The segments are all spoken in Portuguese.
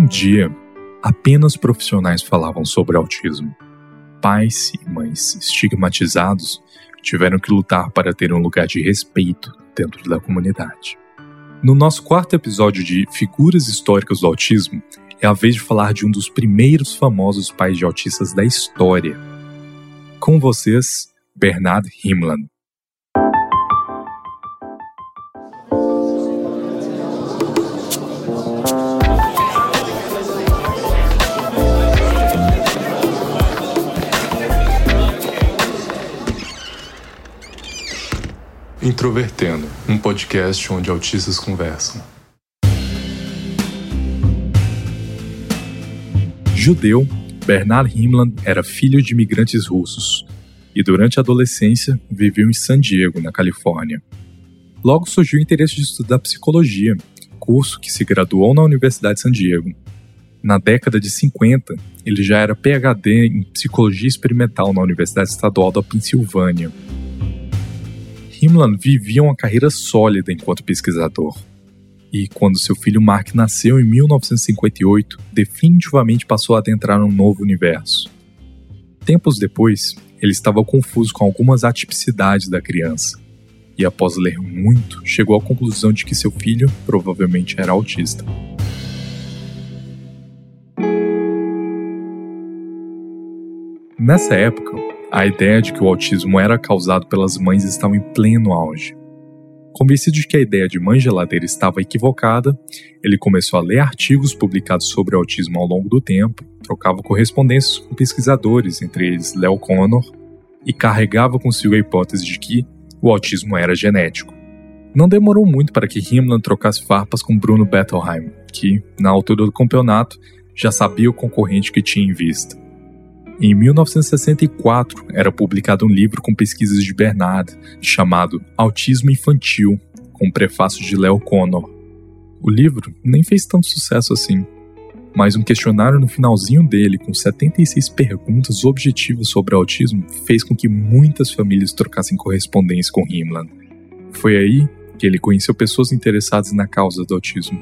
Um dia, apenas profissionais falavam sobre autismo. Pais e mães estigmatizados tiveram que lutar para ter um lugar de respeito dentro da comunidade. No nosso quarto episódio de Figuras Históricas do Autismo, é a vez de falar de um dos primeiros famosos pais de autistas da história. Com vocês, Bernard Himmler. Introvertendo, um podcast onde autistas conversam. Judeu, Bernard Himmler era filho de imigrantes russos e durante a adolescência viveu em San Diego, na Califórnia. Logo surgiu o interesse de estudar psicologia, curso que se graduou na Universidade de San Diego. Na década de 50, ele já era PhD em psicologia experimental na Universidade Estadual da Pensilvânia Himmler vivia uma carreira sólida enquanto pesquisador. E quando seu filho Mark nasceu em 1958, definitivamente passou a adentrar um novo universo. Tempos depois, ele estava confuso com algumas atipicidades da criança. E após ler muito, chegou à conclusão de que seu filho provavelmente era autista. Nessa época, a ideia de que o autismo era causado pelas mães estava em pleno auge. Convencido de que a ideia de mãe geladeira estava equivocada, ele começou a ler artigos publicados sobre autismo ao longo do tempo, trocava correspondências com pesquisadores, entre eles Leo Connor, e carregava consigo a hipótese de que o autismo era genético. Não demorou muito para que Himmler trocasse farpas com Bruno Bettelheim, que, na altura do campeonato, já sabia o concorrente que tinha em vista. Em 1964, era publicado um livro com pesquisas de Bernard, chamado Autismo Infantil, com um prefácio de Leo Connor. O livro nem fez tanto sucesso assim, mas um questionário no finalzinho dele, com 76 perguntas objetivas sobre autismo, fez com que muitas famílias trocassem correspondência com Himmler. Foi aí que ele conheceu pessoas interessadas na causa do autismo.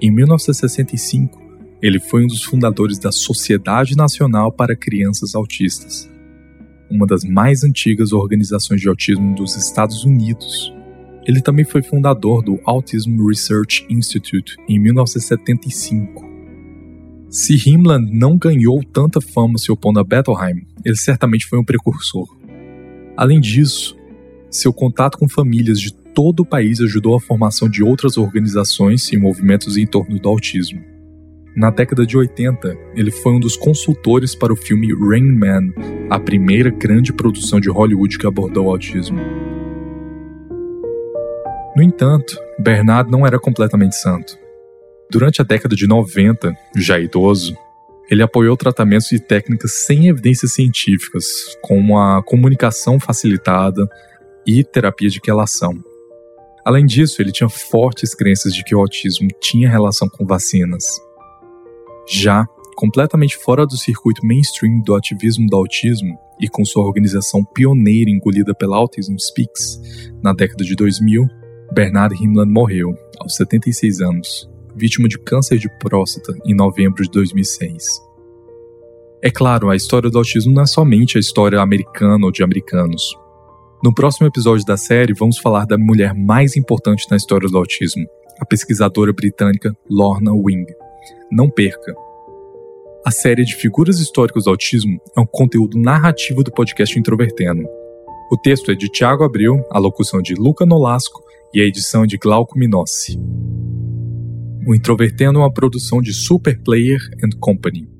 Em 1965, ele foi um dos fundadores da Sociedade Nacional para Crianças Autistas, uma das mais antigas organizações de autismo dos Estados Unidos. Ele também foi fundador do Autism Research Institute em 1975. Se Himmler não ganhou tanta fama se opondo a Bettelheim, ele certamente foi um precursor. Além disso, seu contato com famílias de todo o país ajudou a formação de outras organizações e movimentos em torno do autismo. Na década de 80, ele foi um dos consultores para o filme Rain Man, a primeira grande produção de Hollywood que abordou o autismo. No entanto, Bernard não era completamente santo. Durante a década de 90, já idoso, ele apoiou tratamentos e técnicas sem evidências científicas, como a comunicação facilitada e terapia de quelação. Além disso, ele tinha fortes crenças de que o autismo tinha relação com vacinas. Já completamente fora do circuito mainstream do ativismo do autismo e com sua organização pioneira engolida pela Autism Speaks na década de 2000, Bernard Himmler morreu aos 76 anos, vítima de câncer de próstata em novembro de 2006. É claro, a história do autismo não é somente a história americana ou de americanos. No próximo episódio da série, vamos falar da mulher mais importante na história do autismo, a pesquisadora britânica Lorna Wing. Não perca! A série de figuras históricas do autismo é um conteúdo narrativo do podcast Introvertendo. O texto é de Tiago Abreu, a locução de Luca Nolasco e a edição de Glauco Minossi. O Introvertendo é uma produção de Super Player and Company.